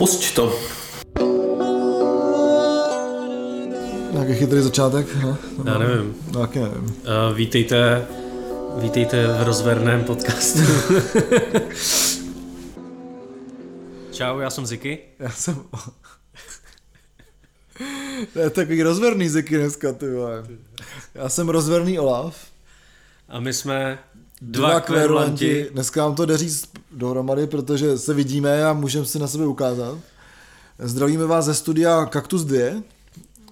Pusť to. Nějaký chytrý začátek? No, Já nevím. no, taky nevím. Uh, vítejte, vítejte v rozverném podcastu. Čau, já jsem Ziky. Já jsem... to je takový rozverný ziky dneska, ty vole. Já jsem rozverný Olaf. A my jsme Dva, dva, kverulanti. kverulanti. Dneska vám to jde říct dohromady, protože se vidíme a můžeme si na sebe ukázat. Zdravíme vás ze studia Kaktus 2,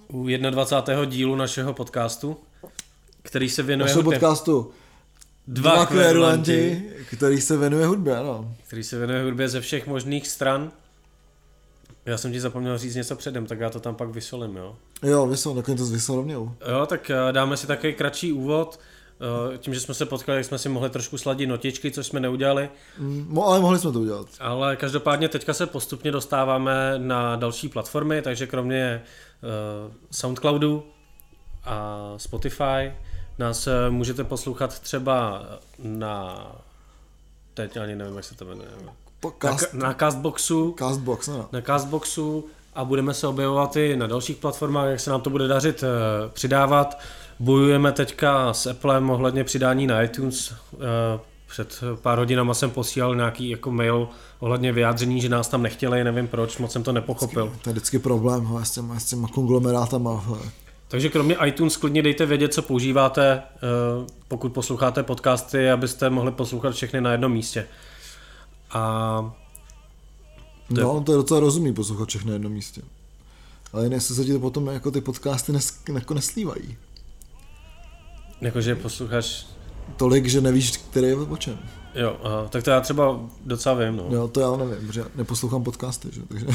U 21. dílu našeho podcastu, který se věnuje našeho hudbě. podcastu Dva, Dva kverulanti, kverulanti, který se věnuje hudbě, ano. který se věnuje hudbě ze všech možných stran. Já jsem ti zapomněl říct něco předem, tak já to tam pak vysolím, jo. Jo, vysel, tak to zvysel rovněl. Jo, tak eh, dáme si takový kratší úvod. Eh, Tím, že jsme se potkali, jsme si mohli trošku sladit notičky, což jsme neudělali. Mo- ale mohli jsme to udělat. Ale každopádně teďka se postupně dostáváme na další platformy, takže kromě uh, Soundcloudu a Spotify nás eh, můžete poslouchat třeba na teď ani nevím, jak se to jmenuje. Na, Podcast, na Castboxu, Castbox, no. na Castboxu a budeme se objevovat i na dalších platformách, jak se nám to bude dařit eh, přidávat. Bojujeme teďka s Applem ohledně přidání na iTunes. Eh, Před pár hodinama jsem posílal nějaký jako mail ohledně vyjádření, že nás tam nechtěli, nevím proč, moc jsem to nepochopil. To je vždycky problém hele, s těma, s těma konglomerátama. hele. Takže kromě iTunes klidně dejte vědět, co používáte, eh, pokud posloucháte podcasty, abyste mohli poslouchat všechny na jednom místě. A To je- No, to je docela rozumný poslouchat všechno na jednom místě. Ale jinak se ti to potom jako ty podcasty nes, jako neslívají. Jakože posloucháš Tolik, že nevíš, který je o čem. Jo, aha, tak to já třeba docela vím, no. Jo, to já nevím, protože já neposlouchám podcasty, že? takže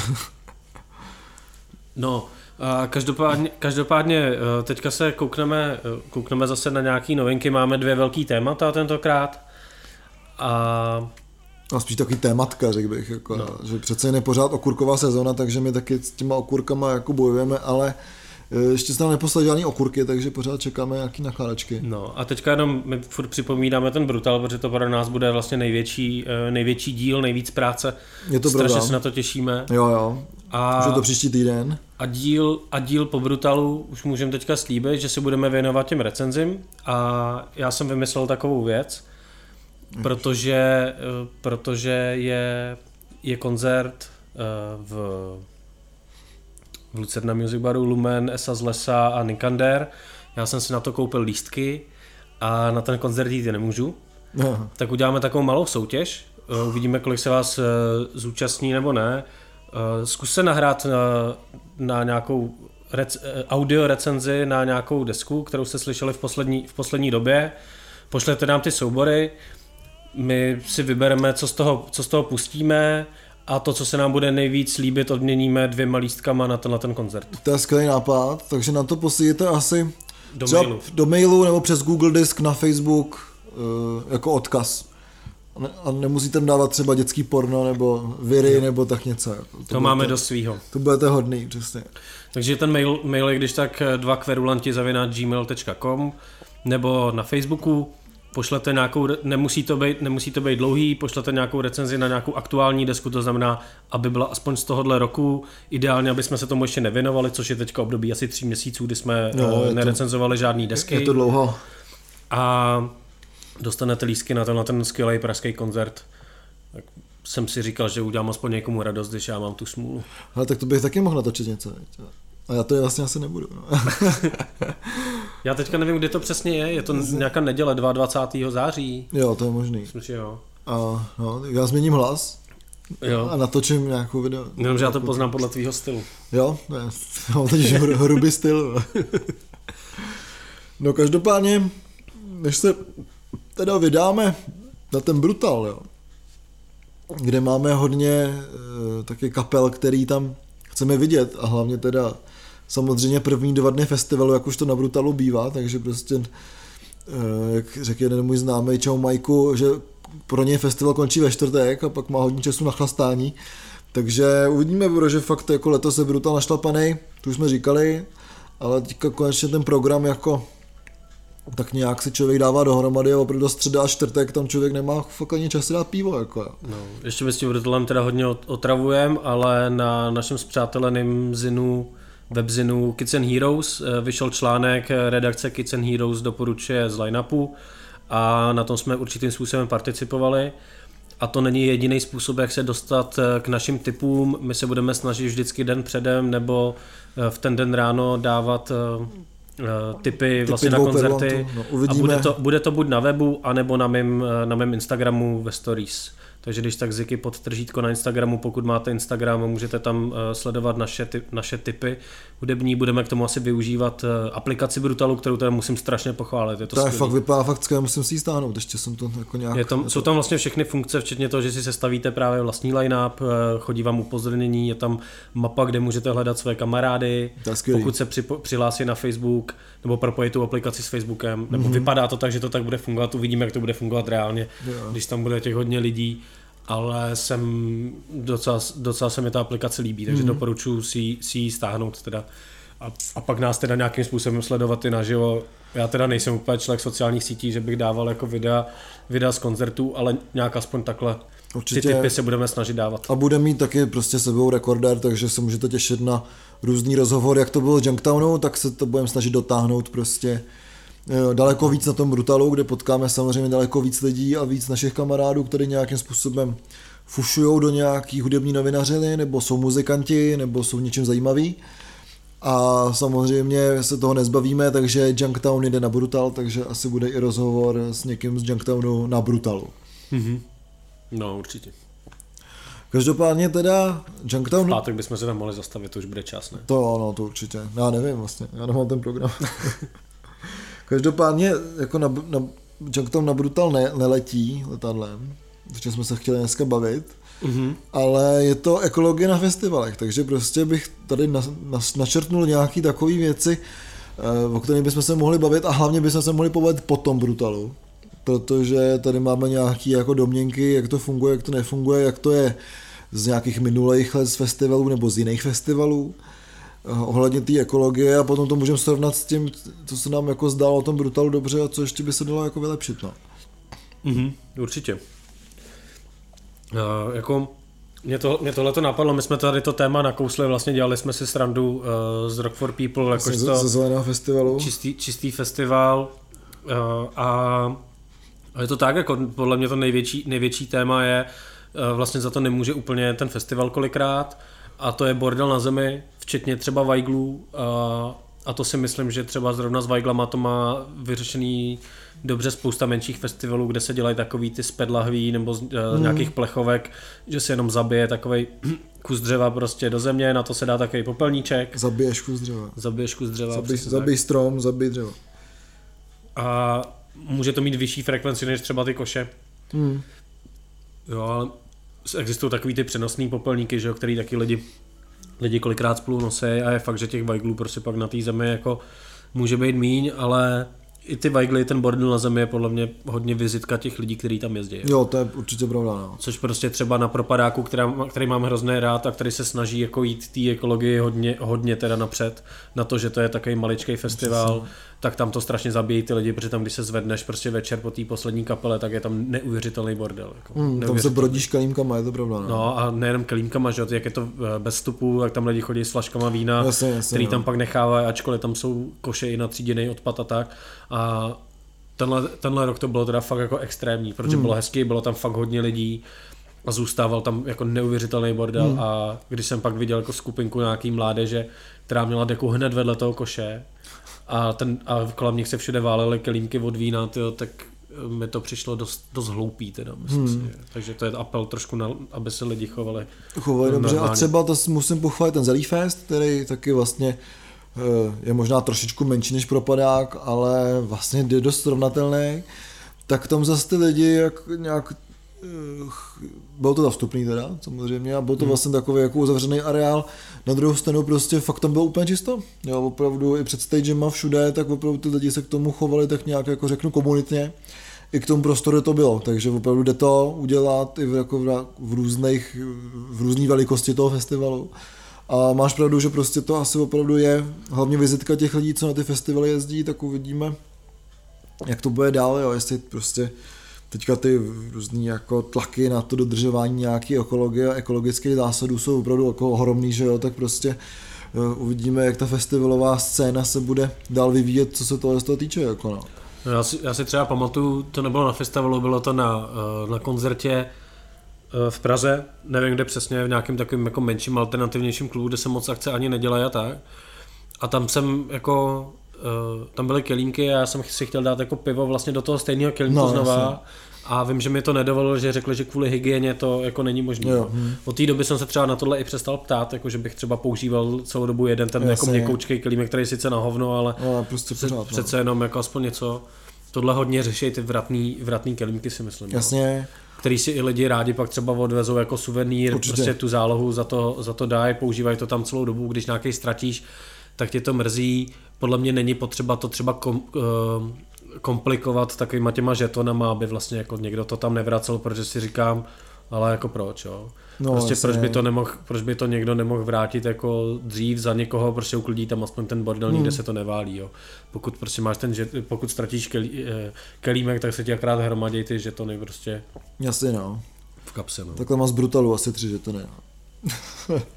No, a každopádně, každopádně eh, teďka se koukneme, eh, koukneme zase na nějaký novinky, máme dvě velký témata tentokrát. A a spíš takový tématka, řekl bych, jako, no. že přece jen je pořád okurková sezona, takže my taky s těma okurkama jako bojujeme, ale ještě se nám neposlali žádný okurky, takže pořád čekáme nějaký nakládačky. No a teďka jenom my furt připomínáme ten Brutal, protože to pro nás bude vlastně největší, eh, největší díl, nejvíc práce. Je to Strašně pravda. se na to těšíme. Jo, jo, A, už je to příští týden. a, díl, a díl po Brutalu už můžeme teďka slíbit, že se budeme věnovat těm recenzím a já jsem vymyslel takovou věc, protože, eh, protože je, je koncert eh, v, v Lucerna Music Baru Lumen, Esa z Lesa a Nikander. Já jsem si na to koupil lístky a na ten koncert jít nemůžu. Jo. Tak uděláme takovou malou soutěž, eh, uvidíme, kolik se vás eh, zúčastní nebo ne. Eh, Zkus se nahrát na, na nějakou rec, audio recenzi na nějakou desku, kterou jste slyšeli v poslední, v poslední době. Pošlete nám ty soubory, my si vybereme, co z toho, co z toho pustíme a to, co se nám bude nejvíc líbit, odměníme dvěma lístkama na, to, na ten koncert. To je skvělý nápad, takže na to posílíte asi Do třeba mailu. do mailu nebo přes Google Disk na Facebook e, jako odkaz. A ne- A nemusíte tam dávat třeba dětský porno nebo viry nebo tak něco. jako. To budete- máme do svýho. To budete hodný, přesně. Takže ten mail, mail je když tak eh, dva kverulanti gmail.com nebo na Facebooku pošlete nějakou, nemusí to, být, nemusí to být dlouhý, pošlete nějakou recenzi na nějakou aktuální desku, to znamená, aby byla aspoň z tohohle roku, ideálně, aby jsme se tomu ještě nevěnovali, což je teďka období asi tří měsíců, kdy jsme no, je to- nerecenzovali žádný desky Je to dlouho. a dostanete lístky na ten, na ten skvělý pražský koncert. Tak jsem si říkal, že udělám aspoň někomu radost, když já mám tu smůlu. Ale tak to bych taky mohl natočit něco. A já to vlastně asi nebudu. No. Já teďka nevím, kdy to přesně je, je to nějaká neděle 22. září. jo, to je možný. Myslím, že jo. A no, já změním hlas a Jo. natočím nějakou video. Jenom, že já to poznám podle tvýho stylu. Jo, ne, mám teď hru- hrubý styl. No každopádně, než se teda vydáme na ten Brutal, jo, kde máme hodně e, taky kapel, který tam chceme vidět a hlavně teda samozřejmě první dva dny festivalu, jak už to na Brutalu bývá, takže prostě, e, jak řekl jeden můj známý Čau Majku, že pro něj festival končí ve čtvrtek a pak má hodně času na chlastání, takže uvidíme, protože fakt jako letos je Brutal našlapaný, to už jsme říkali, ale teďka konečně ten program jako tak nějak si člověk dává dohromady a opravdu středa a čtvrtek tam člověk nemá fakt ani čas dát pivo. Jako. No, ještě my s tím Brutalem teda hodně otravujeme, ale na našem zpřáteleném zinu webzinu and Heroes eh, vyšel článek eh, redakce and Heroes doporučuje z line-upu a na tom jsme určitým způsobem participovali. A to není jediný způsob, jak se dostat eh, k našim typům. My se budeme snažit vždycky den předem nebo v ten den ráno dávat typy, vlastně na koncerty. No, a bude to, bude to buď na webu, anebo na mém, na mém Instagramu ve stories. Takže když tak Ziky pod tržítko na Instagramu, pokud máte Instagram, můžete tam eh, sledovat naše, ty, naše typy hudební. Budeme k tomu asi využívat eh, aplikaci Brutalu, kterou teda musím strašně pochválit. Je to, to je fakt vypadá fakt skvěle, musím si ji stáhnout, ještě jsem to jako nějak... Je tam, jsou tam vlastně všechny funkce, včetně toho, že si sestavíte právě vlastní line-up, eh, chodí vám upozornění, je tam mapa, kde můžete hledat své kamarády, pokud se při, přihlásí na Facebook, nebo propojit tu aplikaci s Facebookem, nebo mm-hmm. vypadá to tak, že to tak bude fungovat, uvidíme, jak to bude fungovat reálně, jo. když tam bude těch hodně lidí ale jsem docela, docela se mi ta aplikace líbí, takže mm. doporučuji si, si ji stáhnout teda a, a pak nás teda nějakým způsobem sledovat i naživo. Já teda nejsem úplně člověk sociálních sítí, že bych dával jako videa, videa z koncertů, ale nějak aspoň takhle Určitě. ty typy se budeme snažit dávat. A bude mít taky prostě sebou rekordér, takže se můžete těšit na různý rozhovor, jak to bylo s Junktownu, tak se to budeme snažit dotáhnout prostě daleko víc na tom Brutalu, kde potkáme samozřejmě daleko víc lidí a víc našich kamarádů, kteří nějakým způsobem fušují do nějaký hudební novinařiny, nebo jsou muzikanti, nebo jsou něčím zajímaví. A samozřejmě se toho nezbavíme, takže Junktown jde na Brutal, takže asi bude i rozhovor s někým z Junktownu na Brutalu. Mm-hmm. No, určitě. Každopádně teda Junktown... V pátek bychom se tam mohli zastavit, to už bude čas, ne? To ano, to určitě. Já nevím vlastně, já nemám ten program. Každopádně jako na, na Junktown na Brutal ne, neletí letadlem, protože jsme se chtěli dneska bavit, mm-hmm. ale je to ekologie na festivalech, takže prostě bych tady na, na, načrtnul nějaký takové věci, eh, o kterých bychom se mohli bavit a hlavně bychom se mohli pobavit po tom Brutalu, protože tady máme nějaké jako domněnky, jak to funguje, jak to nefunguje, jak to je z nějakých minulých let z festivalů nebo z jiných festivalů. Eh, ohledně té ekologie a potom to můžeme srovnat s tím, co se nám jako zdálo o tom brutalu dobře a co ještě by se dalo jako vylepšit. No. Mm-hmm, určitě. Uh, jako mě, to, mě tohle to napadlo, my jsme tady to téma nakousli, vlastně dělali jsme si srandu uh, z Rock for People, jakož to ze zeleného festivalu. Čistý, čistý festival uh, a je to tak, jako podle mě to největší, největší téma je, uh, vlastně za to nemůže úplně ten festival kolikrát, a to je bordel na zemi, včetně třeba Weiglů a, a to si myslím, že třeba zrovna s Weiglama to má vyřešený dobře spousta menších festivalů, kde se dělají takový ty spedlahví nebo z, hmm. nějakých plechovek, že se jenom zabije takový kus dřeva prostě do země, na to se dá takový popelníček. Zabiješ kus dřeva. Zabiješ kus dřeva. Zabij, zabij strom, zabij dřevo. A může to mít vyšší frekvenci než třeba ty koše. Hmm. Jo, ale existují takový ty přenosný popelníky, že jo, který taky lidi, lidi kolikrát spolu nosí a je fakt, že těch vajglů prostě pak na té zemi jako může být míň, ale i ty Weigly, ten bordel na zemi je podle mě hodně vizitka těch lidí, kteří tam jezdí. Jo, to je určitě pravda. No. Což prostě třeba na propadáku, která, který mám hrozně rád a který se snaží jako jít té ekologii hodně, hodně teda napřed, na to, že to je takový maličký festival, Přesně tak tam to strašně zabíjí ty lidi, protože tam, když se zvedneš prostě večer po té poslední kapele, tak je tam neuvěřitelný bordel. Jako, mm, tam se brodíš kalímkama, je to pravda. No, no a nejenom kalímkama, že jak je to eh, bez vstupu, jak tam lidi chodí s flaškama vína, jasně, jasně, který no. tam pak nechávají, ačkoliv tam jsou koše i natříděný odpad a tak. A tenhle, tenhle rok to bylo teda fakt jako extrémní, protože mm. bylo hezký, bylo tam fakt hodně lidí a zůstával tam jako neuvěřitelný bordel mm. a když jsem pak viděl jako skupinku nějaký mládeže, která měla deku hned vedle toho koše, a, ten, a kolem nich se všude válely kelímky od vína, tyjo, tak mi to přišlo dost, dost hloupý teda, myslím hmm. si. Takže to je apel trošku, na, aby se lidi chovali. Chovali dobře a třeba to musím pochválit ten Zelý Fest, který taky vlastně eh, je možná trošičku menší než propadák, ale vlastně je dost srovnatelný, tak tam zase ty lidi jak nějak Eh, bylo to za vstupný teda, samozřejmě, a byl to hmm. vlastně takový jako uzavřený areál. Na druhou stranu prostě fakt tam bylo úplně čisto. Jo, opravdu i před stagema všude, tak opravdu ty lidi se k tomu chovali tak nějak jako řeknu komunitně. I k tomu prostoru to bylo, takže opravdu jde to udělat i v, jako v, v různých, v různé velikosti toho festivalu. A máš pravdu, že prostě to asi opravdu je hlavně vizitka těch lidí, co na ty festivaly jezdí, tak uvidíme, jak to bude dál, jo, jestli prostě teďka ty různý jako tlaky na to dodržování nějaký ekologie a ekologických zásadů jsou opravdu jako ohromný, že jo, tak prostě uh, uvidíme, jak ta festivalová scéna se bude dál vyvíjet, co se toho, toho týče, jako no. no já, si, já si třeba pamatuju, to nebylo na festivalu, bylo to na, uh, na koncertě uh, v Praze, nevím kde přesně, v nějakém takovém jako menším alternativnějším klubu, kde se moc akce ani nedělají a tak. A tam jsem jako uh, tam byly kelímky a já jsem si chtěl dát jako pivo vlastně do toho stejného kelímku no, znova. Jasně. A vím, že mi to nedovolilo, že řekli, že kvůli hygieně to jako není možné. Hmm. Od té doby jsem se třeba na tohle i přestal ptát, jako že bych třeba používal celou dobu jeden ten jako měkoučkej kelímek, který je sice na hovno, ale no, prostě pořád, no. přece jenom jako aspoň něco. Tohle hodně řeší ty vratný, vratný kelímky si myslím. No. Jasně. No který si i lidi rádi pak třeba odvezou jako suvenýr, Určitě. prostě tu zálohu za to, za to dají, používají to tam celou dobu, když nějaký ztratíš, tak tě to mrzí. Podle mě není potřeba to třeba kom, uh, komplikovat takovýma těma žetonama, aby vlastně jako někdo to tam nevracel, protože si říkám, ale jako proč, jo. No, prostě proč by, to nemohl, proč by to někdo nemohl vrátit jako dřív za někoho, prostě uklidí tam aspoň ten bordel, hmm. nikde se to nevalí, jo. Pokud prostě máš ten, že, pokud ztratíš kelí, eh, kelímek, tak se ti akrát hromadí ty žetony prostě. Jasně no. V kapse, no. Takhle má z brutalu asi tři žetony, no.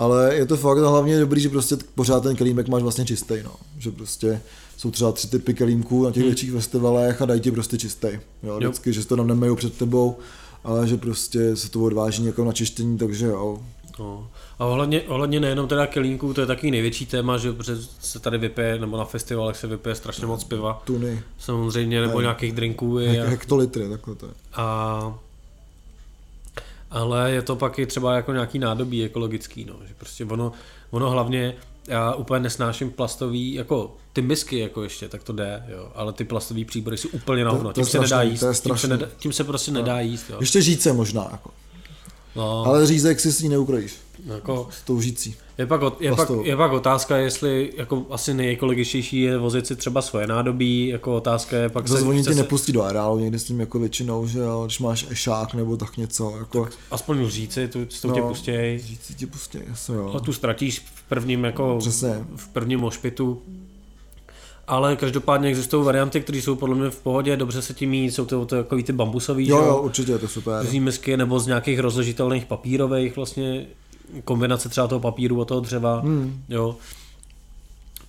Ale je to fakt hlavně dobrý, že prostě pořád ten kelímek máš vlastně čistý, no. Že prostě jsou třeba tři typy kelímků na těch hmm. větších festivalech a dají ti prostě čistý. Jo, vždycky, jo. že to tam nemají před tebou, ale že prostě se to odváží někam na čištění, takže jo. No. A ohledně, ohledně nejenom teda kelínků, to je taky největší téma, že se tady vypije, nebo na festivalech se vypije strašně moc piva. Tuny. Samozřejmě, nebo ne. nějakých drinků. Je, hektolitry, takhle to je. A ale je to pak i třeba jako nějaký nádobí ekologický, no, že prostě ono, ono hlavně, já úplně nesnáším plastový, jako ty misky jako ještě, tak to jde, jo, ale ty plastové příbory jsou úplně na hovno, tím se nedá jíst, tím se, nedá, tím se prostě no. nedá jíst, jo. Ještě žíce možná, jako. No. Ale řízek si s ní neukrojíš. Jako, s tou žící. Je pak, je, pak, je pak otázka, jestli jako asi nejekologičtější je vozit si třeba svoje nádobí, jako otázka je pak... Zase oni tě nepustí do areálu někdy s tím jako většinou, že jo, když máš ešák nebo tak něco. Jako... Tak aspoň říci, tu, s tou no, tě pustěj. Říci tě pustěj, jasně jo. A tu ztratíš v prvním jako... Přesně. V prvním ošpitu. Ale každopádně existují varianty, které jsou podle mě v pohodě, dobře se tím mít, jsou to, to takový ty bambusový, jo, jo, určitě, to super. Z misky, nebo z nějakých rozložitelných papírových vlastně kombinace třeba toho papíru a toho dřeva, hmm. jo.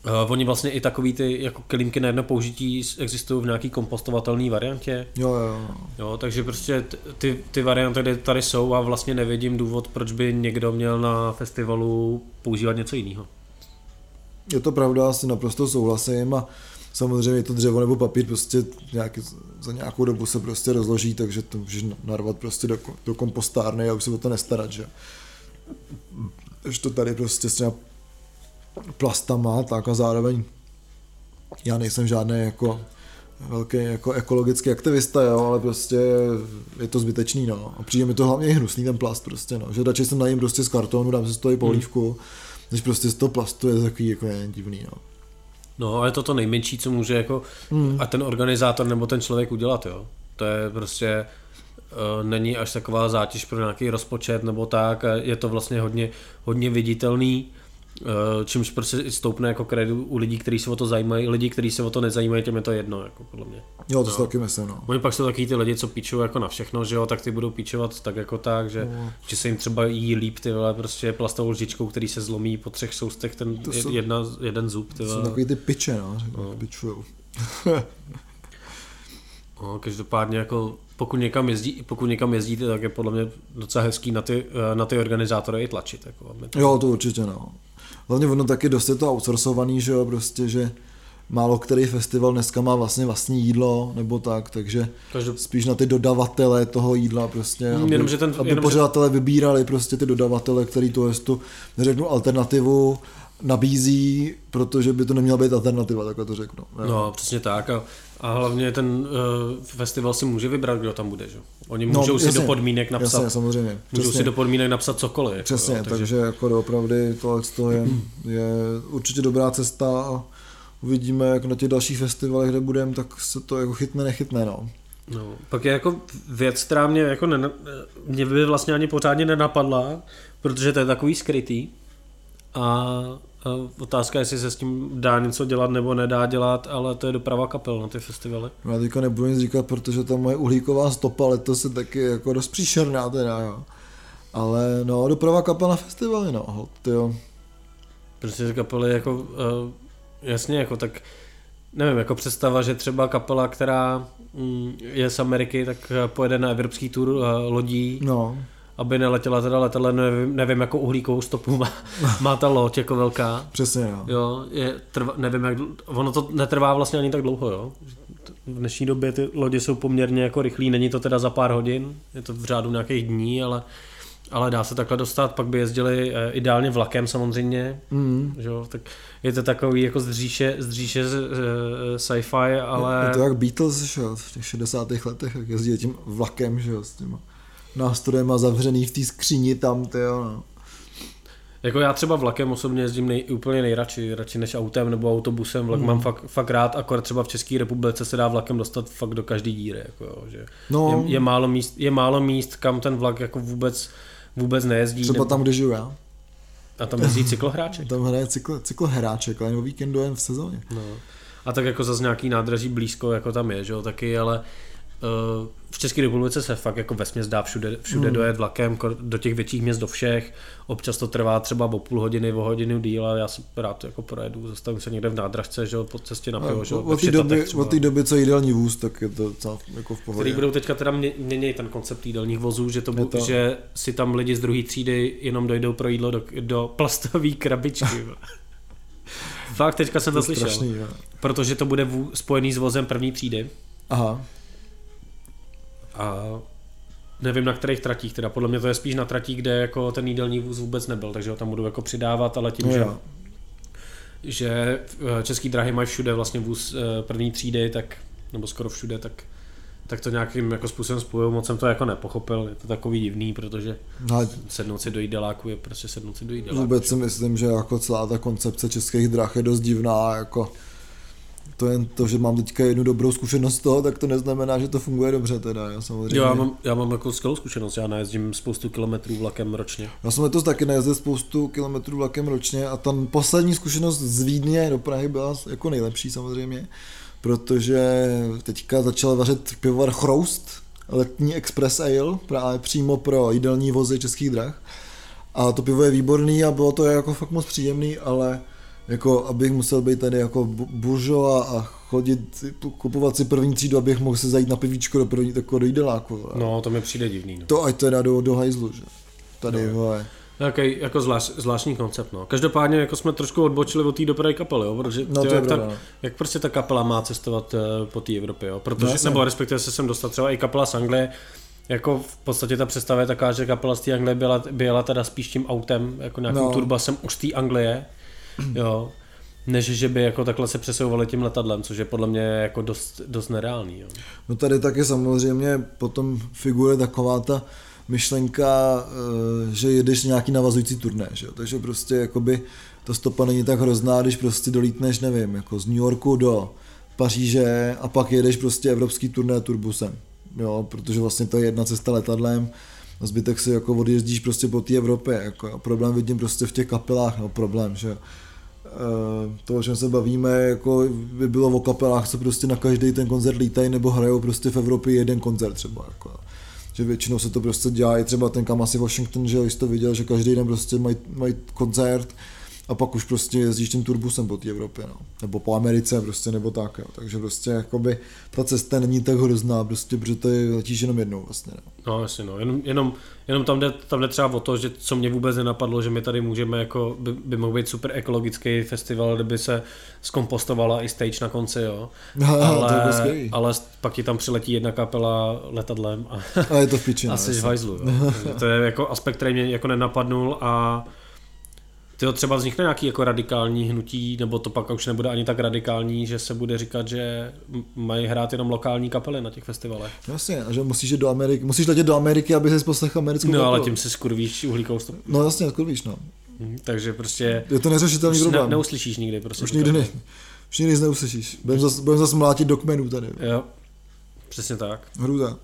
Uh, oni vlastně i takový ty jako kelímky na jedno použití existují v nějaký kompostovatelné variantě. Jo, jo. jo takže prostě ty, ty varianty tady jsou a vlastně nevidím důvod, proč by někdo měl na festivalu používat něco jiného. Je to pravda, asi naprosto souhlasím a samozřejmě to dřevo nebo papír prostě nějaký, za nějakou dobu se prostě rozloží, takže to můžeš narvat prostě do, do kompostárny a už se o to nestarat, že že to tady prostě s těma plastama, tak a zároveň já nejsem žádný jako velký jako ekologický aktivista, jo, ale prostě je to zbytečný, no. A přijde mi to hlavně hnusný ten plast prostě, no. Že radši jsem najím prostě z kartonu, dám si z toho i polívku, hmm. Než prostě z toho plastu je takový jako je divný, no. No, ale to to nejmenší, co může jako hmm. a ten organizátor nebo ten člověk udělat, jo. To je prostě Eh, není až taková zátěž pro nějaký rozpočet nebo tak. Je to vlastně hodně, hodně viditelný, čímž prostě i stoupne jako kreditu u lidí, kteří se o to zajímají. Lidi, kteří se o to nezajímají, těm je to jedno, jako podle mě. Jo, to no. taky myslím, no. Oni pak jsou taky ty lidi, co píčou jako na všechno, že jo, tak ty budou píčovat tak jako tak, že, no. že se jim třeba jí líp ty vole, prostě plastovou lžičkou, který se zlomí po třech soustech ten jsou, jedna, jeden zub. Ty vole. Jsou takový ty piče, no, no. pičujou. no, každopádně jako pokud někam, jezdí, pokud někam jezdíte, tak je podle mě docela hezký na ty, eh, na ty organizátory i tlačit. Jako, to... Jo, to určitě no. Hlavně ono taky dost je to outsourcovaný, že jo, prostě, že málo který festival dneska má vlastně vlastní jídlo nebo tak, takže Každop... spíš na ty dodavatele toho jídla prostě, hmm, aby, jenom, že ten, aby jenom, pořadatelé že... vybírali prostě ty dodavatele, který to je tu, neřeknu alternativu, nabízí, protože by to neměla být alternativa, takhle to řeknu. No, no přesně tak a, a hlavně ten uh, festival si může vybrat, kdo tam bude, že? Oni no, můžou no, jasně, si do podmínek napsat, jasně, samozřejmě. můžou přesně. si do podmínek napsat cokoliv. Jako, přesně, jo, takže... takže jako opravdu tohle to je, je určitě dobrá cesta a uvidíme, jak na těch dalších festivalech, kde budeme, tak se to jako chytne, nechytne, no. No, pak je jako věc, která mě, jako nena, mě by vlastně ani pořádně nenapadla, protože to je takový skrytý, a Otázka je, jestli se s tím dá něco dělat nebo nedá dělat, ale to je doprava kapel na ty festivaly. Já teďka nebudu nic říkat, protože ta moje uhlíková stopa letos je taky jako dost příšerná teda, jo. Ale no, doprava kapel na festivaly, no, jo. Prostě ty kapely jako, uh, jasně, jako tak, nevím, jako představa, že třeba kapela, která mm, je z Ameriky, tak pojede na evropský tour uh, lodí. No aby neletěla teda letadle, nevím, nevím jakou uhlíkovou stopu má, má ta loď jako velká. Přesně, jo. jo je, trva, nevím, jak, ono to netrvá vlastně ani tak dlouho, jo. V dnešní době ty lodě jsou poměrně jako rychlý, není to teda za pár hodin, je to v řádu nějakých dní, ale ale dá se takhle dostat, pak by jezdili e, ideálně vlakem samozřejmě, mm. že jo, tak je to takový jako z, e, sci-fi, ale... Je to jak Beatles, že jo, v těch 60. letech, jak jezdí tím vlakem, že jo, s těma nástrojema zavřený v té skříni tam, ty jo, no. Jako já třeba vlakem osobně jezdím nej, úplně nejradši, radši než autem nebo autobusem. Vlak hmm. mám fakt, fakt rád, akorát třeba v České republice se dá vlakem dostat fakt do každé díry. Jako jo, že no. je, je, málo míst, je málo míst, kam ten vlak jako vůbec, vůbec nejezdí. Třeba nebo... tam, kde žiju já. A tam jezdí cyklohráček. tam hraje cyklo, cyklohráček, ale o víkendu jen v sezóně. No. A tak jako zase nějaký nádraží blízko, jako tam je, že jo, taky, ale v České republice se fakt jako vesměs dá všude, všude hmm. dojet vlakem, do těch větších měst, do všech. Občas to trvá třeba o půl hodiny, o hodinu díl, ale já si rád jako projedu, zastavím se někde v nádražce, že po cestě na pivo, že od té doby, od té doby, co jídelní vůz, tak je to docela jako v pohodě. Který budou teďka teda měnit ten koncept jídelních vozů, že, to, to... že si tam lidi z druhé třídy jenom dojdou pro jídlo do, do plastové krabičky. Fakt, teďka jsem to, to slyšel. Strašný, protože to bude spojený s vozem první třídy. Aha. A nevím na kterých tratích, teda podle mě to je spíš na tratích, kde jako ten jídelní vůz vůbec nebyl, takže ho tam budu jako přidávat, ale tím, no, že, že eh, český dráhy mají všude vlastně vůz eh, první třídy, tak, nebo skoro všude, tak tak to nějakým jako způsobem spojují, moc jsem to jako nepochopil, je to takový divný, protože no, sednout si do jídeláku je prostě sednout si do jídeláku. Vůbec si myslím, že jako celá ta koncepce českých drah je dost divná, jako to jen to, že mám teďka jednu dobrou zkušenost z toho, tak to neznamená, že to funguje dobře teda, já samozřejmě. Jo, já mám, já mám jako skvělou zkušenost, já najezdím spoustu kilometrů vlakem ročně. Já jsem letos taky najezdil spoustu kilometrů vlakem ročně a tam poslední zkušenost z Vídně do Prahy byla jako nejlepší samozřejmě, protože teďka začal vařit pivovar Chroust, letní Express Ale, právě přímo pro jídelní vozy českých drah. A to pivo je výborný a bylo to jako fakt moc příjemný, ale jako abych musel být tady jako buržo a, chodit, kupovat si první třídu, abych mohl se zajít na pivíčko do první, tako do jídeláku. No, to mi přijde divný. No. To ať teda do, do hajzlu, že? Tady, no. vole. Jaký jako zvlášť, zvláštní koncept, no. Každopádně jako jsme trošku odbočili od té dopravy kapely, jo, protože no, to jak, ta, no. jak prostě ta kapela má cestovat uh, po té Evropě, jo, protože, no, nebo respektive se sem dostat třeba i kapela z Anglie, jako v podstatě ta představa je taková, že kapela z té Anglie byla, byla teda spíš tím autem, jako nějakým no. turbasem už z té Anglie, jo, než že by jako takhle se přesouvali tím letadlem, což je podle mě jako dost, dost nereálný. Jo. No tady taky samozřejmě potom figuruje taková ta myšlenka, eh, že jedeš nějaký navazující turné, že jo? takže prostě jakoby ta stopa není tak hrozná, když prostě dolítneš, nevím, jako z New Yorku do Paříže a pak jedeš prostě evropský turné turbusem, jo, protože vlastně to je jedna cesta letadlem, a zbytek si jako odjezdíš prostě po té Evropě, jako problém vidím prostě v těch kapelách, no problém, že Eh, to, o čem se bavíme, jako by bylo o kapelách, co prostě na každý ten koncert lítají nebo hrajou prostě v Evropě jeden koncert třeba. Jako. Že většinou se to prostě dělá i třeba ten kam asi Washington, že jsi to viděl, že každý den prostě mají, mají koncert a pak už prostě jezdíš tím turbusem po té Evropě, no. nebo po Americe prostě, nebo tak, jo. takže prostě jakoby ta cesta není tak hrozná, prostě, protože to je, letíš jenom jednou vlastně. No, no jasně, no, jenom, jenom, jenom tam, jde, tam jde třeba o to, že co mě vůbec nenapadlo, že my tady můžeme jako, by, by mohl být super ekologický festival, kdyby se zkompostovala i stage na konci, jo. No, ale, to ale pak ti tam přiletí jedna kapela letadlem a, a je to v piči, a jsi v hajzlu, To je jako aspekt, který mě jako nenapadnul a Tyjo, třeba vznikne nějaký jako radikální hnutí, nebo to pak už nebude ani tak radikální, že se bude říkat, že mají hrát jenom lokální kapely na těch festivalech. Jasně, a že musíš jít do Ameriky, musíš letět do Ameriky, aby si poslechl americkou No kapelu. ale tím si skurvíš uhlíkovou stopu. No jasně, skurvíš, no. Mhm, takže prostě... Je to neřešitelný problém. Ne, neuslyšíš nikdy prostě. Už nikdy ne, už nikdy neuslyšíš. Budeme zase, budem zase mlátit do kmenů tady. Jo, přesně tak. Hruda.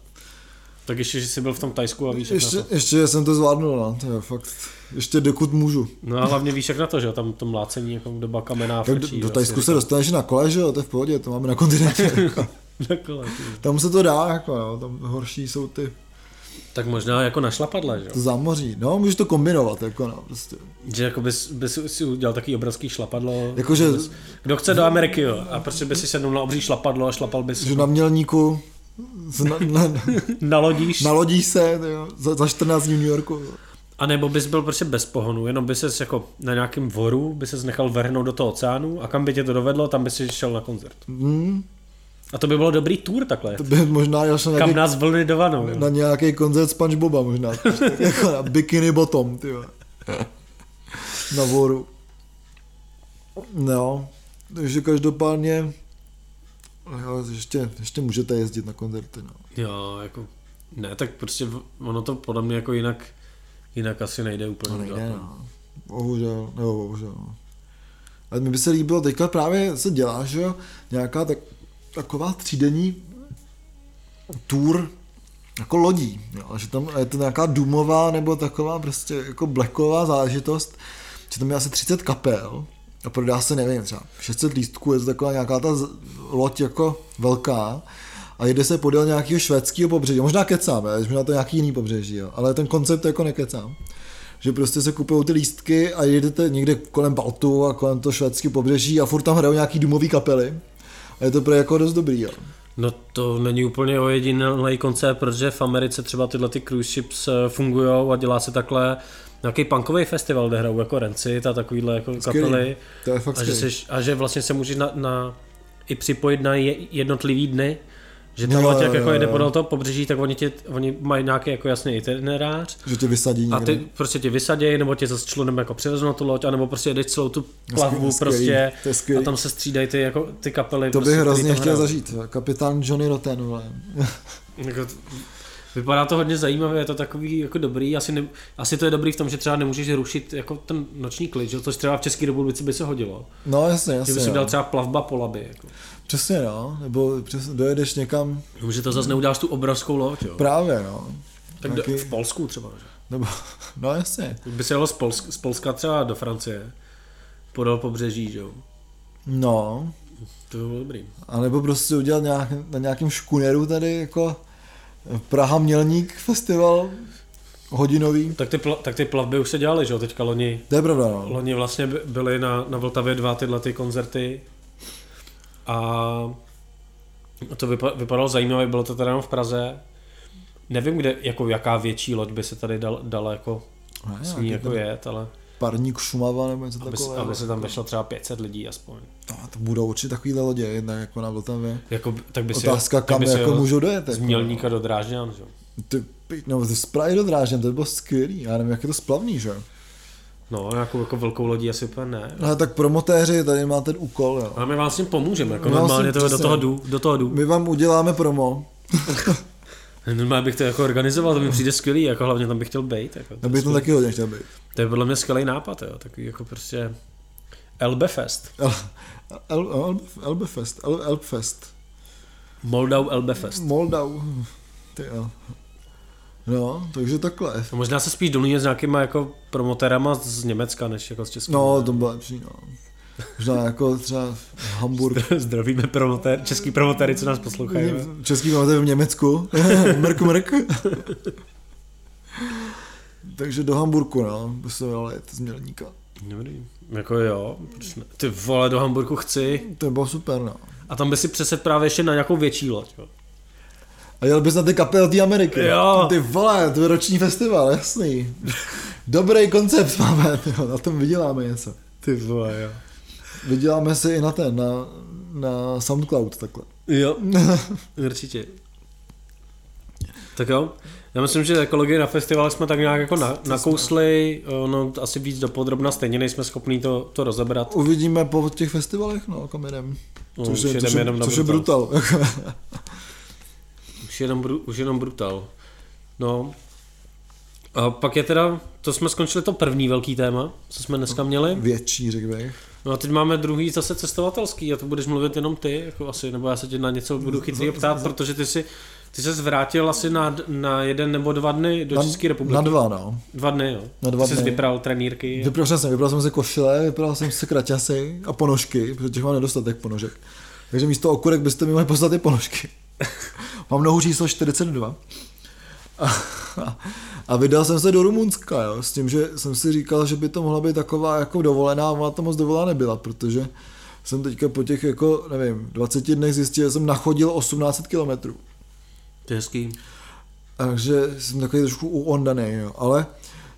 Tak ještě, že jsi byl v tom Tajsku a víš, jak Ještě, na to. ještě jsem to zvládnul, no, to je fakt, ještě dokud můžu. No a hlavně víš, jak na to, že jo, tam to mlácení jako doba kamená Tak do, frčí, do Tajsku se dostaneš na kole, že jo, to je v pohodě, to máme na kontinentě. říkám. Na kole, tam se to dá, jako jo, tam horší jsou ty tak možná jako na šlapadle, že jo? to zámoří. No, můžeš to kombinovat, jako no, prostě. Že jako bys, bys si udělal takový obrovský šlapadlo. Jakože, Kdo chce do Ameriky, jo, a prostě by si sednul na obří šlapadlo a šlapal bys že na mělníku na, na, nalodíš, nalodíš se jo, za, za 14 dní v New Yorku. jo. a nebo bys byl prostě bez pohonu, jenom by ses jako na nějakém voru, by ses nechal vrhnout do toho oceánu a kam by tě to dovedlo, tam by si šel na koncert. Hmm, A to by bylo dobrý tour takhle. to by možná jel na Kam nás vlny dovanou. na nějaký koncert Spongeboba možná. Jako na Bikini Bottom, ty. Na voru. No, takže každopádně jo, ještě, ještě můžete jezdit na koncerty, no. Jo, jako, ne, tak prostě ono to podle mě jako jinak, jinak asi nejde úplně. To nejde, udělat, no. Bohužel, nebo bohužel, no. Ale mi by se líbilo, teďka právě se dělá, že jo, nějaká tak, taková třídenní tour jako lodí, jo, že tam je to nějaká dumová nebo taková prostě jako blacková záležitost, že tam je asi 30 kapel a prodá se, nevím, třeba 600 lístků, je to taková nějaká ta loď jako velká a jede se podél nějakého švédského pobřeží, možná kecám, je, možná to nějaký jiný pobřeží, jo, ale ten koncept jako nekecám že prostě se kupují ty lístky a jedete někde kolem Baltu a kolem toho švédského pobřeží a furt tam hrajou nějaký dumový kapely. A je to pro jako dost dobrý, jo. No to není úplně ojedinělý koncept, protože v Americe třeba tyhle ty cruise ships fungují a dělá se takhle nějaký punkový festival, kde hrajou jako Rancid a takovýhle jako Skvělý. kapely. To je fakt A že, seš, a že vlastně se můžeš na, na, i připojit na je, jednotlivý dny, že ta Jo, loď jak jo, jako jede podél toho pobřeží, tak oni, tě, oni mají nějaký jako jasný itinerář Že tě vysadí a někde. ty prostě tě vysadějí, nebo tě zase člunem jako přivezou na tu loď, anebo prostě jedeš celou tu plavbu skvělý, prostě to je skvělý. a tam se střídají ty, jako, ty kapely. to prostě, bych hrozně tam chtěl hrajou. zažít. Kapitán Johnny Rotten, vole. Jako, vypadá to hodně zajímavé, je to takový jako dobrý, asi, ne, asi to je dobrý v tom, že třeba nemůžeš rušit jako ten noční klid, že? což třeba v České republice by se hodilo. No jasně, Že by jasně. si dal No. třeba plavba po labi. Jako. Přesně, no. Nebo přes, dojedeš někam Že to zase neuděláš tu obrovskou loď, jo. právě, no. Tak do, v Polsku třeba, že? Nebo, no jasně. By se jelo z, Polsk, z Polska třeba do Francie, podél pobřeží, že jo. No. To by bylo dobrý. A nebo prostě udělat nějak, na nějakém škuneru tady jako Praha Mělník festival hodinový. Tak ty, pla, tak ty plavby už se dělaly, že jo, teďka loni. To je pravda, no. Loni vlastně by- byly na, na Vltavě dva tyhle ty koncerty a to vypa, vypadalo zajímavé, bylo to teda jenom v Praze. Nevím, kde, jako jaká větší loď by se tady dal, dala jako Ne, s ní jako jet, ale Parník Šumava nebo něco aby, takového. aby se tam vešlo třeba 500 lidí aspoň. No, to budou určitě takovýhle lodě, jednak jako na Vltavě. Jako, tak by si Otázka, tak kam by si jako jel můžou dojet. Z Jako, Mělníka do Drážďan, že jo. Ty, no, z Prahy do Drážďan, to by bylo skvělý. Já nevím, jak je to splavný, že? jo? No, nějakou jako velkou lodí asi úplně ne. Ale tak promotéři, tady má ten úkol, jo. Ale my vám s tím pomůžeme, jako No, normálně to, do toho jdu, do toho jdu. My vám uděláme promo, Normálně bych to jako organizoval, to mi přijde skvělý, jako hlavně tam bych chtěl být. Jako, to, je bych tam taky hodně chtěl být. to je podle mě skvělý nápad, jo, takový jako prostě Elbefest. El, El, El, Elbefest, El, Elbfest. Moldau Elbefest. Moldau. Ty jo. No, takže takhle. A možná se spíš domluvíme s nějakýma jako promotérama z Německa, než jako z Česka. No, to bylo lepší, no. Možná jako třeba Hamburg. Zdravíme promotér, český promotéry, co nás poslouchají. jo. Český máte v Německu. mrk, mrk. Takže do Hamburku, no, by se dalo jet z Mělníka. Dobrý. Jako jo? Ty vole, do Hamburgu chci. To by bylo super, no. A tam by si přesed právě ještě na nějakou větší loď. Jo. A jel bys na ty kapel té Ameriky. Jo. Ty vole, to je roční festival, jasný. Dobrý koncept máme, tyjo, na tom vyděláme něco. Ty vole, jo. Vyděláme si i na ten, na, na Soundcloud takhle. Jo, určitě. Tak jo, já myslím, že ekologii na festivalech jsme tak nějak jako na, nakousli, no asi víc do podrobna, stejně nejsme schopní to, to rozebrat. Uvidíme po těch festivalech, no, kam jedem. No, Což, už je, což, je, jenom což je brutal. Už jenom, bru, už jenom brutal. No. A pak je teda, to jsme skončili to první velký téma, co jsme dneska měli. Větší, řekl bych. No a teď máme druhý zase cestovatelský a to budeš mluvit jenom ty, jako asi, nebo já se tě na něco budu chytrý ptát, protože ty si Ty se vrátil asi na, na jeden nebo dva dny do Na- České republiky. Na dva, no. Dva dny, jo. Na dva Ty jsi dny. vypral trenýrky. Vypral jsem, vypral jsem si košile, vypral jsem si kraťasy a ponožky, protože těch mám nedostatek ponožek. Takže místo okurek byste mi mohli poslat i ponožky. mám nohu číslo 42. A, a vydal jsem se do Rumunska, jo, s tím, že jsem si říkal, že by to mohla být taková jako dovolená, a ona to moc dovolená nebyla, protože jsem teďka po těch jako, nevím, 20 dnech zjistil, že jsem nachodil 1800 kilometrů. To je hezký. Takže jsem takový trošku uondaný, jo. Ale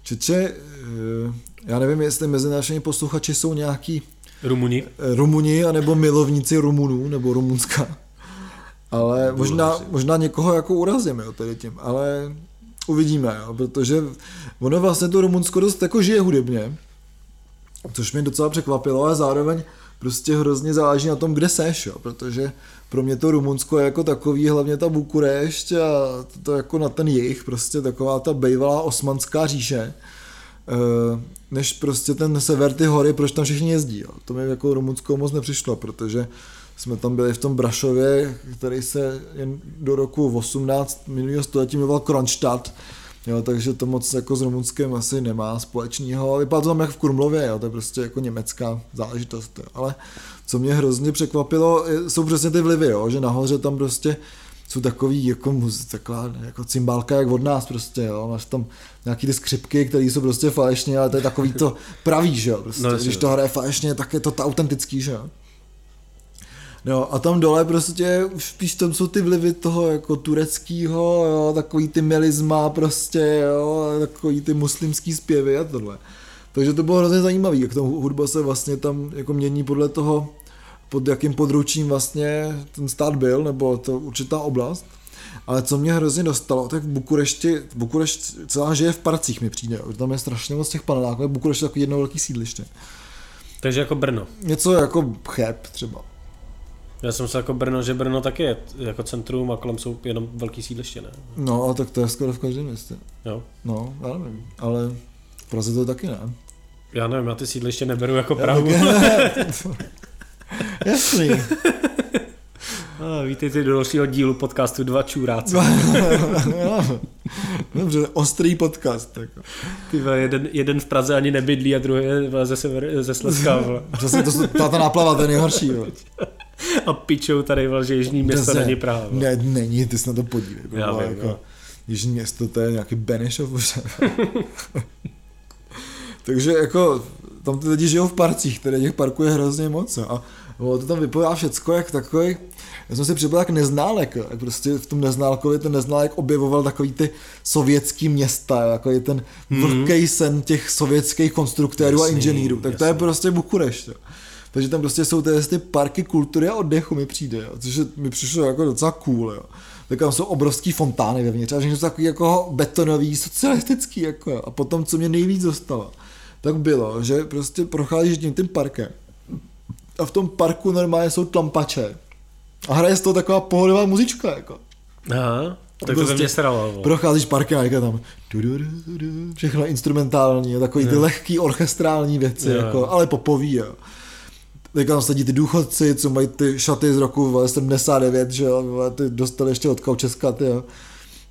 Čeče, eh, já nevím, jestli mezi našimi posluchači jsou nějaký Rumuni. eh, Rumuni, anebo milovníci Rumunů, nebo Rumunska. Ale možná, možná někoho jako urazím, jo, tady tím, ale uvidíme, jo, protože ono vlastně to Rumunsko dost jako žije hudebně, což mě docela překvapilo, ale zároveň prostě hrozně záleží na tom, kde seš, jo, protože pro mě to Rumunsko je jako takový, hlavně ta Bukurešť a to jako na ten jich, prostě taková ta bejvalá osmanská říše, eh, než prostě ten sever, ty hory, proč tam všichni jezdí. Jo. To mi jako Rumunsko moc nepřišlo, protože jsme tam byli v tom Brašově, který se jen do roku 18 minulého století jmenoval Kronstadt, Jo, takže to moc jako s Rumunskem asi nemá společného. Vypadá to tam jak v Krumlově, jo, to je prostě jako německá záležitost. Jo. Ale co mě hrozně překvapilo, jsou přesně ty vlivy, jo, že nahoře tam prostě jsou takový jako, taková jako cymbálka jak od nás prostě, jo. Máš tam nějaký ty skřipky, které jsou prostě falešně, ale to je takový to pravý, že jo. Prostě, No, když to hraje falešně, tak je to ta autentický, že jo. No a tam dole prostě už spíš tam jsou ty vlivy toho jako tureckýho, jo, takový ty melizma prostě, jo, takový ty muslimský zpěvy a tohle. Takže to bylo hrozně zajímavý, jak ta hudba se vlastně tam jako mění podle toho, pod jakým područím vlastně ten stát byl, nebo to určitá oblast. Ale co mě hrozně dostalo, tak v Bukurešti, Bukurešť celá žije v parcích mi přijde, jo. tam je strašně moc těch paneláků, Bukurešť je takový jedno velký sídliště. Takže jako Brno. Něco jako Cheb třeba. Já jsem se jako Brno, že Brno taky je jako centrum a kolem jsou jenom velký sídliště, ne? No, ale tak to je skoro v každém městě. Jo. No, já nevím, ale v Praze to taky ne. Já nevím, já ty sídliště neberu jako Prahu. Jasný. A vítejte do dalšího dílu podcastu Dva čuráci. No, Dobře, ostrý podcast. Jako. Ty jeden, jeden v Praze ani nebydlí a druhý ze, sever, ze Slezska. vole. Přesně, to, ta, ta náplava, to je nejhorší. Jo. A pičou tady, že jižní město není Praha. Ne, není, ty se na to podívej. Já Já vím, jako, jo. Jižní město, to je nějaký Benešov. Takže jako, tam ty lidi žijou v parcích, které těch parků je hrozně moc. A ono to tam vypadá všecko jak takový, já jsem si připadal jak neználek, jak prostě v tom neználkovi ten neználek objevoval takový ty sovětský města, jako je ten vlhkej sen těch sovětských konstruktérů a Jasný, inženýrů. Tak to je jasný. prostě Bukurešť. Jo. Takže tam prostě jsou ty, parky kultury a oddechu mi přijde, jo. což mi přišlo jako docela cool. Jo. Tak tam jsou obrovský fontány vevnitř a všechno jsou takový jako betonový, socialistický. Jako, jo. A potom, co mě nejvíc dostalo, tak bylo, že prostě procházíš tím tím parkem a v tom parku normálně jsou tlampače a hraje z toho taková pohodová muzička. Jako. Aha, tak to Prostě mě sralo. Procházíš parkem a je tam du, du, du, du, všechno instrumentální, takový ty Jo. lehký orchestrální věci, Jo, jako, ale popový. Jo. Tak tam sedí ty důchodci, co mají ty šaty z roku vole, 79, že jo, vole, ty dostali ještě od Kaučeska, ty jo.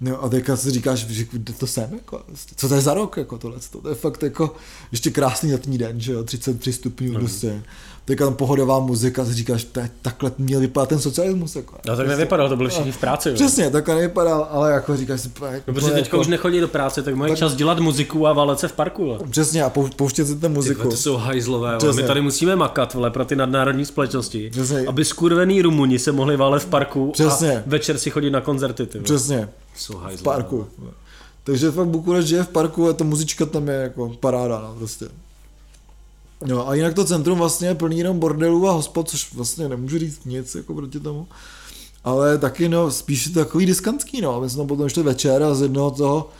No a teďka si říkáš, že kde to jsem, jako, co to je za rok, jako tohle, to je fakt jako, ještě krásný letní den, že jo, 33 stupňů, Mhm. prostě. Teďka tam pohodová muzika, si říkáš, to je, takhle měl vypadat ten socialismus, jako. No tak nevypadalo, to byli všichni v práci. vole. Přesně, takhle nevypadal, ale jako říkáš si, No, protože teďka jako, už nechodí do práce, tak mají Tak- čas dělat muziku a valet se v parku. vole. Přesně, a pou, pouštět si ten Ty muziku. vole, to jsou hajzlové, my tady musíme makat vole, pro ty nadnárodní společnosti, Přesně. aby skurvený Rumuni se mohli válet v parku Přesně. a večer si chodit na koncerty. Ty. Přesně, Jsou hajzlové. v parku. Takže fakt Bukurešť žije v parku a ta muzička tam je jako paráda, no, prostě. No a jinak to centrum vlastně je plný jenom bordelů a hospod, což vlastně nemůžu říct nic jako proti tomu. Ale taky no, spíš je to takový diskantský, no. My jsme potom šli večer a z jednoho toho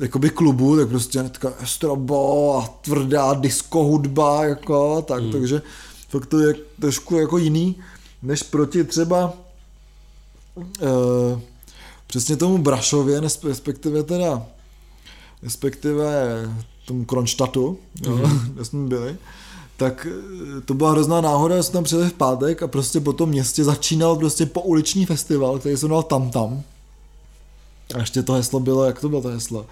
jakoby klubu, tak prostě hnedka estrobo a tvrdá disco hudba, jako, tak, hmm. takže fakt to je trošku jako jiný, než proti třeba eh, přesně tomu Brašově, respektive teda, respektive tomu Kronštatu, jo, Mhm. kde jsme byli, tak eh, to byla hrozná náhoda, že jsme tam přijeli v pátek a prostě po tom městě začínal prostě pouliční festival, který se jmenoval Tam Tam. A ještě to heslo bylo, jak to bylo to heslo?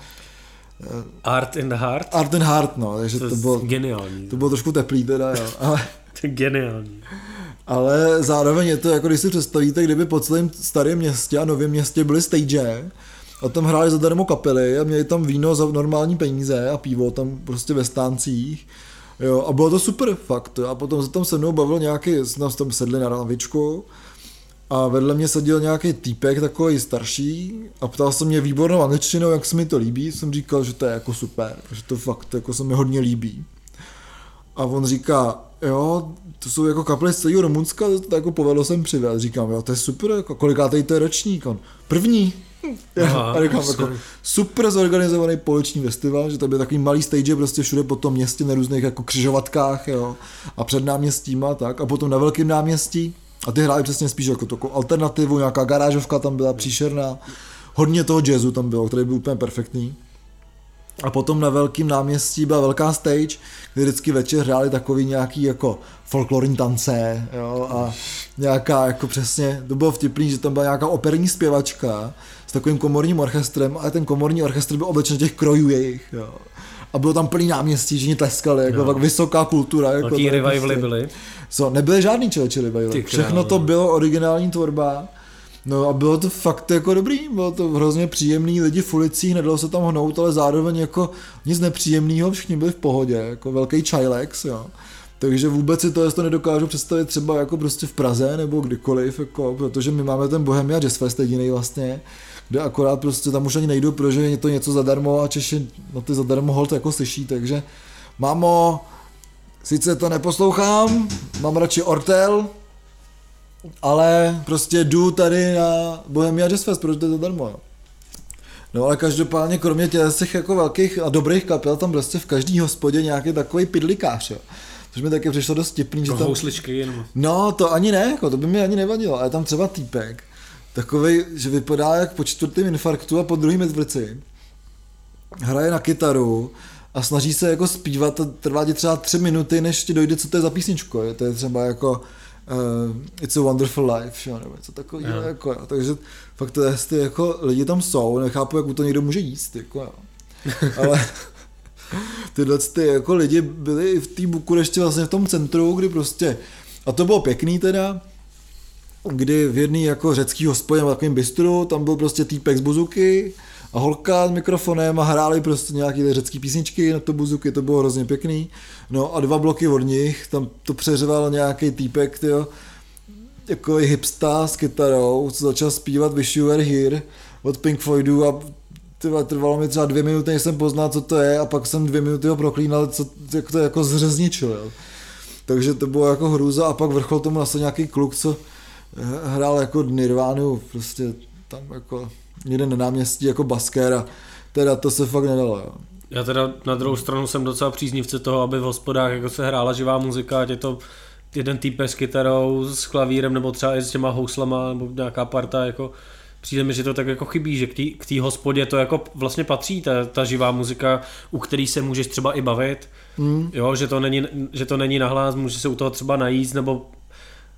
Art in the Heart? Art in Heart, no, takže To, to, bylo, geniální. to bylo trošku teplý teda, jo. Ale, To je geniální. ale zároveň je to, jako když si představíte, kdyby po celém starém městě a novém městě byly stage, a tam hráli zadarmo kapely a měli tam víno za normální peníze a pivo tam prostě ve stáncích. Jo, a bylo to super, fakt. A potom se tam se mnou bavil nějaký, jsme tam sedli na lavičku a vedle mě seděl nějaký týpek takový starší a ptal se mě výbornou angličtinou, jak se mi to líbí. Jsem říkal, že to je jako super, že to fakt jako se mi hodně líbí. A on říká, jo, to jsou jako kapely z celého Rumunska, to jako povedlo jsem přivést. Říkám, jo, to je super, jako kolikátej to je ročník? On, první. Aha, a jako, super. zorganizovaný poliční festival, že to byl takový malý stage prostě všude po tom městě na různých jako křižovatkách, jo, a před náměstíma, tak, a potom na velkém náměstí, a ty hráli přesně spíš jako takovou alternativu, nějaká garážovka tam byla příšerná, hodně toho jazzu tam bylo, který byl úplně perfektní. A potom na velkém náměstí byla velká stage, kde vždycky večer hráli takový nějaký jako folklorní tance, jo, a nějaká jako přesně, to bylo vtipný, že tam byla nějaká operní zpěvačka s takovým komorním orchestrem, ale ten komorní orchestr byl oblečen těch krojů jejich, jo. A bylo tam plný náměstí, že tleskali, jako Jo. tak vysoká kultura. Jako je revivaly prostě- byly. Co, nebyly žádný člověče revivaly. Všechno to bylo originální tvorba. No a bylo to fakt jako dobrý, bylo to hrozně příjemný, lidi v ulicích, nedalo se tam hnout, ale zároveň jako nic nepříjemného, všichni byli v pohodě, jako velký čajlex, jo. Takže vůbec si to, to nedokážu představit třeba jako prostě v Praze nebo kdykoliv, jako, protože my máme ten Bohemia Jazz Fest jediný vlastně, kde akorát prostě tam už ani nejdu, protože je to něco zadarmo a Češi na ty zadarmo hold jako slyší, takže mámo, sice to neposlouchám, mám radši Ortel, ale prostě jdu tady na Bohemia Jazz Fest, protože to je zadarmo. jo. No ale každopádně kromě těch jako velkých a dobrých kapel tam prostě v každý hospodě nějaký takový pidlikář, jo. Což mi taky přišlo dost tipný, že tam... housličky jenom. No, to ani ne, jako, to by mi ani nevadilo, ale tam třeba týpek, takový, že vypadá jak po čtvrtém infarktu a po druhém mrtvici. Hraje na kytaru a snaží se jako zpívat, a trvá ti třeba tři minuty, než ti dojde, co to je za písničko. Je to je třeba jako uh, It's a Wonderful Life, jo, nebo něco takového. Jo. Jako, jo. Takže fakt to je, ty, jako lidi tam jsou, nechápu, jak to někdo může jíst. Jako, jo. Ale tyhle ty jako lidi byli i v té Bukurešti vlastně v tom centru, kdy prostě, a to bylo pěkný teda, kdy v jedný jako řecký hospodě na takovým bistru, tam byl prostě týpek z buzuky a holka s mikrofonem a hráli prostě nějaký ty řecký písničky na to buzuky, to bylo hrozně pěkný. No a dva bloky od nich, tam to přeřeval nějaký týpek, tyjo, jako hipsta s kytarou, co začal zpívat Wish You Were Here od Pink Floydu a tyhle, trvalo mi třeba dvě minuty, než jsem poznal, co to je a pak jsem dvě minuty ho proklínal, co, jak to jako zřezničil. Jo. Takže to bylo jako hrůza a pak vrchol tomu nasl nějaký kluk, co hrál jako Nirvánu, prostě tam jako někde na náměstí jako baskér a teda to se fakt nedalo. Jo. Já teda na druhou stranu jsem docela příznivce toho, aby v hospodách jako se hrála živá muzika, ať je to jeden týpek s kytarou, s klavírem, nebo třeba i s těma houslama, nebo nějaká parta, jako přijde mi, že to tak jako chybí, že k té hospodě to jako vlastně patří, ta, ta živá muzika, u který se můžeš třeba i bavit, Hmm. jo, že to není, že to není nahlas, můžeš se u toho třeba najíst, nebo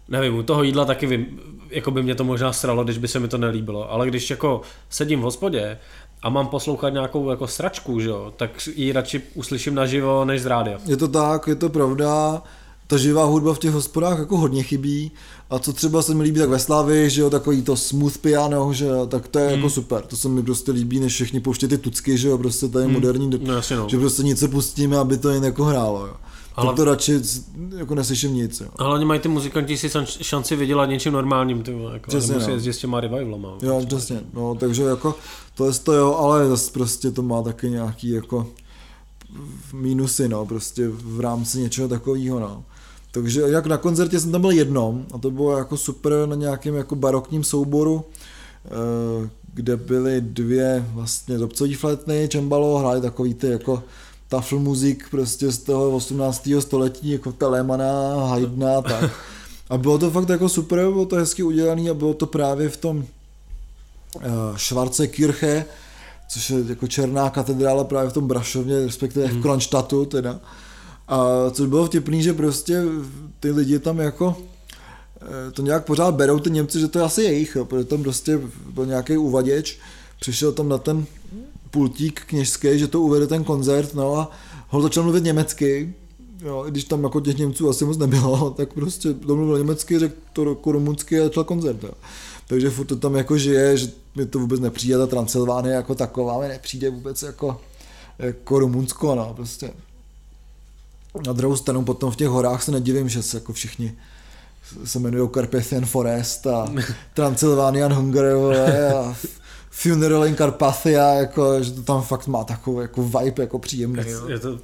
nevím, u toho jídla taky vím, jako by mě to možná sralo, když by se mi to nelíbilo, ale když jako sedím v hospodě a mám poslouchat nějakou jako sračku, že jo, tak ji radši uslyším naživo než z rádia. Je to tak, je to pravda. Ta živá hudba v těch hospodách jako hodně chybí. A co třeba se mi líbí tak ve Slavii, že jo, takový to smooth piano, že jo, tak to je Hmm. jako super. To se mi prostě líbí, než všichni pouštějí ty tucky, že jo, prostě tady je moderní, No jasně no. že prostě nic se pustíme, aby to jen jako hrálo, jo. Ale- to radši jako neslyším nic, jo. A hlavně mají ty muzikanti si šanci vydělat něčím normálním, ty vole, jako, Přesně, nemusí no. jezdit s těma revivalama. Jo, přesně, no, takže jako to je to jo, ale zase prostě to má taky nějaký jako mínusy, no, prostě v rámci něčeho takového, no. Takže jak na koncertě jsem tam byl jednom a to bylo jako super na nějakém jako barokním souboru, eh, kde byly dvě vlastně dobcový flétny, čembalo, hráli takový ty jako tafl muzik prostě z toho 18. století, jako Telemana, Haydna a tak. A bylo to fakt jako super, bylo to hezky udělané a bylo to právě v tom uh, Schwarzekirche, což je jako černá katedrála právě v tom Brašovně, respektive v Kronštatu teda. A což bylo vtipný, že prostě ty lidi tam jako eh, to nějak pořád berou ty Němci, že to je asi jejich, jo, protože tam prostě byl nějaký uvaděč, přišel tam na ten pultík kněžský, že to uvede ten koncert, no a ho začal mluvit německy, jo, i když tam jako těch Němců asi moc nebylo, tak prostě domluvil německy, řekl to jako rumunsky a začal koncert. Jo. Takže furt to tam jako žije, že mi to vůbec nepřijde, ta Transylvánie jako taková mi nepřijde vůbec jako, jako Rumunsko, no, prostě. Na druhou stranu potom v těch horách se nedivím, že se jako všichni se jmenují Carpathian Forest a Transylvanian Hunger a Funeral in Carpathia, jako, že to tam fakt má takový jako vibe jako příjemný. Jo. Je to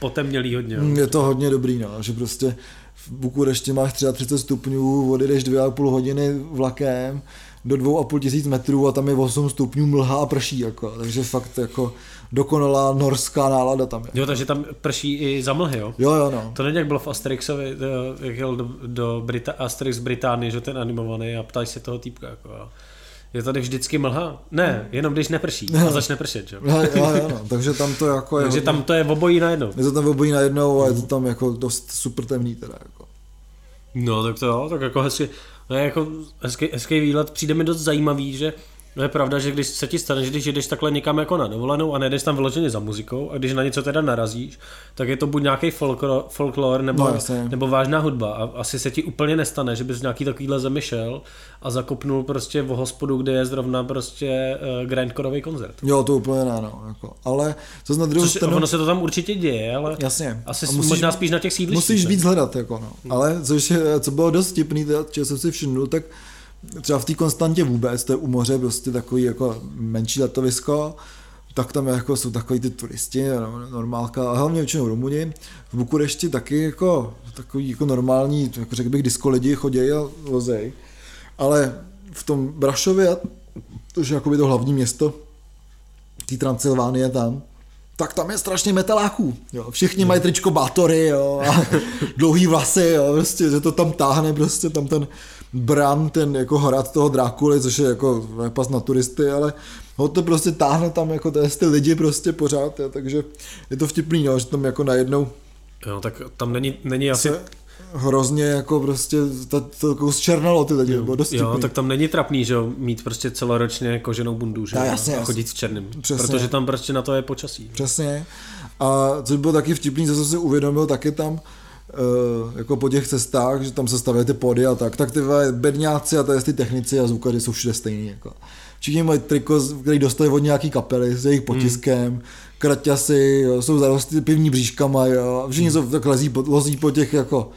potemnělý hodně. Jo. Mm, je to hodně dobrý, no, že prostě v Bukurešti máš 33 stupňů, odjedeš 2,5 hodiny vlakem, do 2,5 tisíc metrů a tam je 8 stupňů mlha a prší, jako, takže fakt jako dokonalá norská nálada tam je. Jo, takže tam prší i za mlhy, jo? Jo, jo, no. To není jak bylo v Asterixovi, jak jel do, do Brita- Asterix Británii, že ten animovaný a ptáš se toho týpka, jako jo. Je tady vždycky mlha? Ne, jenom když neprší a začne pršet, že? Jo, jo, jo, no. takže tam to jako je... Takže tam to je obojí najednou. Je to tam obojí najednou a je to tam jako dost super temný teda, jako. No, tak to jo, tak jako hezky, no, jako hezký, hezký výlet, přijde mi dost zajímavý, že No je pravda, že když se ti stane, že když jdeš takhle někam jako na dovolenou a nejdeš tam vyloženě za muzikou a když na něco teda narazíš, tak je to buď nějaký folklor, folklor nebo, No, jasně. nebo vážná hudba a asi se ti úplně nestane, že bys v nějaký takovýhle zemi šel a zakopnul prostě v hospodu, kde je zrovna prostě uh, grindcoreový koncert. Jo, to úplně ne, no, jako. Ale co na druhou Což, stranu... ono se to tam určitě děje, ale Jasně. asi A musíš, možná spíš na těch sídlištích. Musíš víc hledat, jako no. Ale což je, co bylo dost tipný, teda, čeho jsem si všimnul, tak třeba v té konstantě vůbec, to je u moře prostě takový jako menší letovisko, tak tam jako jsou takový ty turisti, no, normálka, a hlavně většinou Rumuni. V Bukurešti taky jako takový jako normální, jako řekl bych, disco lidi chodí a lozej. Ale v tom Brašově, to je jakoby to hlavní město, té Transylvánie tam, tak tam je strašně metaláků. Jo. Všichni mají tričko bátory jo, a dlouhý vlasy, jo, prostě, že to tam táhne prostě tam ten Bran, ten jako hrad toho Drákuly, což je jako pas na turisty, ale ho to prostě táhne tam jako ty lidi prostě pořád, jo, takže je to vtipný, jo, že tam jako najednou Jo, tak tam není, není asi... hrozně jako prostě to, to jako zčernalo ty lidi, bylo dost Jo, tak tam není trapný, že jo, mít prostě celoročně koženou bundu, že jo, jasně, a chodit v černém. Přesně. Protože tam prostě na to je počasí. Přesně. A což bylo taky vtipný, co jsem si uvědomil, taky tam jako po těch cestách, že tam se staví ty pody a tak, tak ty bedňáci a tady ty technici a zvukaři jsou všude stejný. Jako. Všichni mají triko, který dostali od nějaký kapely s jejich potiskem, hmm. kraťasy, jo, jsou zarostlí pivní bříškama, jo, a všichni jsou tak lezí, po, lozí po těch jako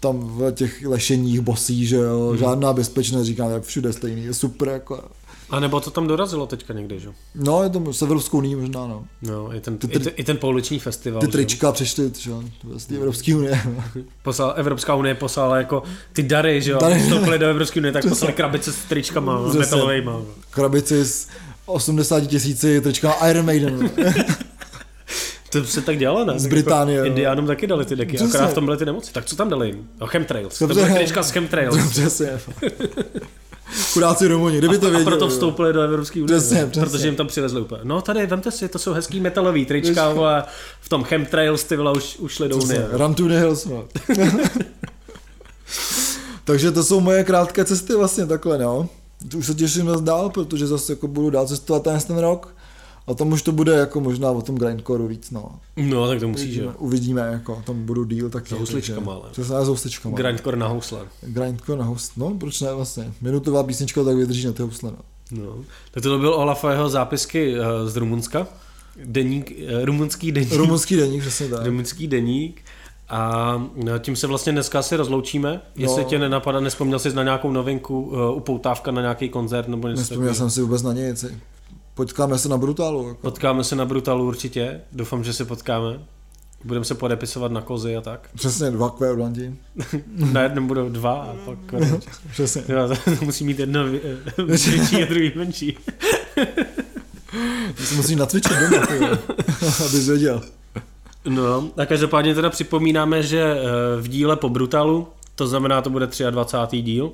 tam v těch lešeních bosí, že jo, hmm. žádná bezpečnost, říkám, jak všude stejný, je super, jako. A nebo to tam dorazilo teďka někde, že jo? No, je to s Evropskou unii možná, no. No, i ten, Ty i, ten, i ten pouliční festival. Ty že trička přišly, že jo, z té Evropské unie. Poslal, Evropská unie poslala jako ty dary, že jo? Dary. Vstoupili do Evropské unie, tak poslali krabice s tričkama Přesně. metalovejma. krabici s 80 tisíci trička Iron Maiden. To se tak dělalo, ne? Z Tak Británie, Jako. Indiánům taky dali ty deky, Přesně. akorát v tom byly ty nemoci. Tak co tam dali jim? No, chemtrails. To byly trička z chemtrails. Přesně. Chudáci Rumuni, kdyby to A věděli. proto jo. vstoupili do Evropské unie, Přesně, přesně. protože jim tam přivezli úplně. No tady, vemte si, to jsou hezký metalový trička, vole, v tom chemtrails ty vole už, už šli do unie. Run to the hills. no. Takže to jsou moje krátké cesty vlastně takhle, no. Už se těším zase dál, protože zase jako budu dál cestovat ten, ten rok. A tam už to bude jako možná o tom grindcoreu víc, no. No, tak to musíš, že Uvidíme, jo. uvidíme, jako, tam budu díl taky. Za housličkama, ale. Přesně, s housličkama. Grindcore na housle. Grindcore na host, no proč ne vlastně. Minutová písnička tak vydrží na ty housle, no. No. Tak to byl Olaf a jeho zápisky eh, z Rumunska. Deník, eh, rumunský deník. Rumunský deník, přesně tak. Rumunský deník. A no, tím se vlastně dneska asi rozloučíme. Jestli No. tě nenapadá, nespomněl jsi na nějakou novinku, uh, upoutávka na nějaký koncert nebo něco Nespomněl jsem si vůbec na nic. Potkáme se na Brutálu. Jako. Potkáme se na Brutalu určitě. Doufám, že se potkáme. Budeme se podepisovat na kozy a tak. Přesně dva kvérdlanti. Na jednom budou dva a pak Přesně. Jo, to musí mít jedno vě- větší a druhý menší. Ty si musíš natvičit doma, abys věděl. No, a každopádně teda připomínáme, že eh, v díle po Brutalu, to znamená, to bude 23. díl,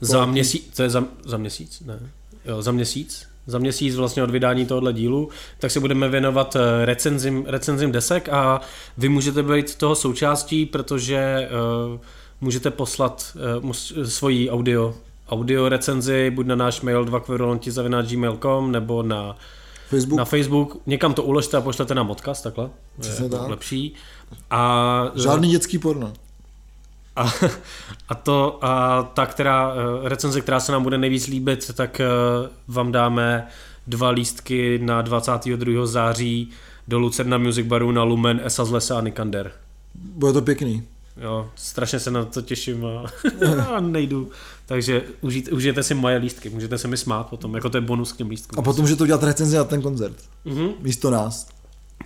za měsíc, to je za, za měsíc, ne, jo, za měsíc, za měsíc vlastně od vydání tohohle dílu, tak se budeme věnovat eh, recenzím, recenzím desek a vy můžete být toho součástí, protože uh, můžete poslat uh, svoji audio audio recenzi, buď na náš mail 2 gmail.com nebo na Facebook. na Facebook. Někam to uložte a pošlete nám odkaz, takhle. Přesně je to tak. lepší. A, Žádný dětský porno. A, a to, a ta, která, eh, recenze, která se nám bude nejvíc líbit, tak eh, vám dáme dva lístky na 22. září do Lucerna Music Baru na Lumen, Esa z Lesa a Nikander. Bude to pěkný. Jo, strašně se na to těším a, a nejdu. Takže užijte, užijete si moje lístky, můžete se mi smát potom, jako to je bonus k těm lístkům. A potom, že to udělat recenzi na ten koncert. Mhm, Místo nás.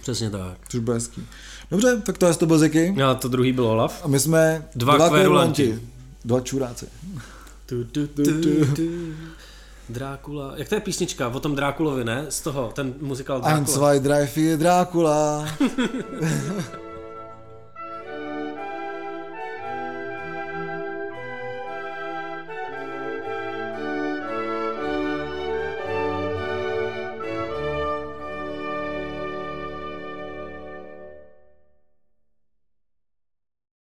přesně tak. Což bude hezký. Dobře, tak to je to byl Ziky. A to druhý byl Olaf. A my jsme Dva kverulanti. Dva čuráci. Tu, tu, tu, tu. Drákula. Jak to je písnička o tom Drákulovi, ne? Z toho, ten muzikál Ein, Drákula. zwei, drei, vier, Drákula.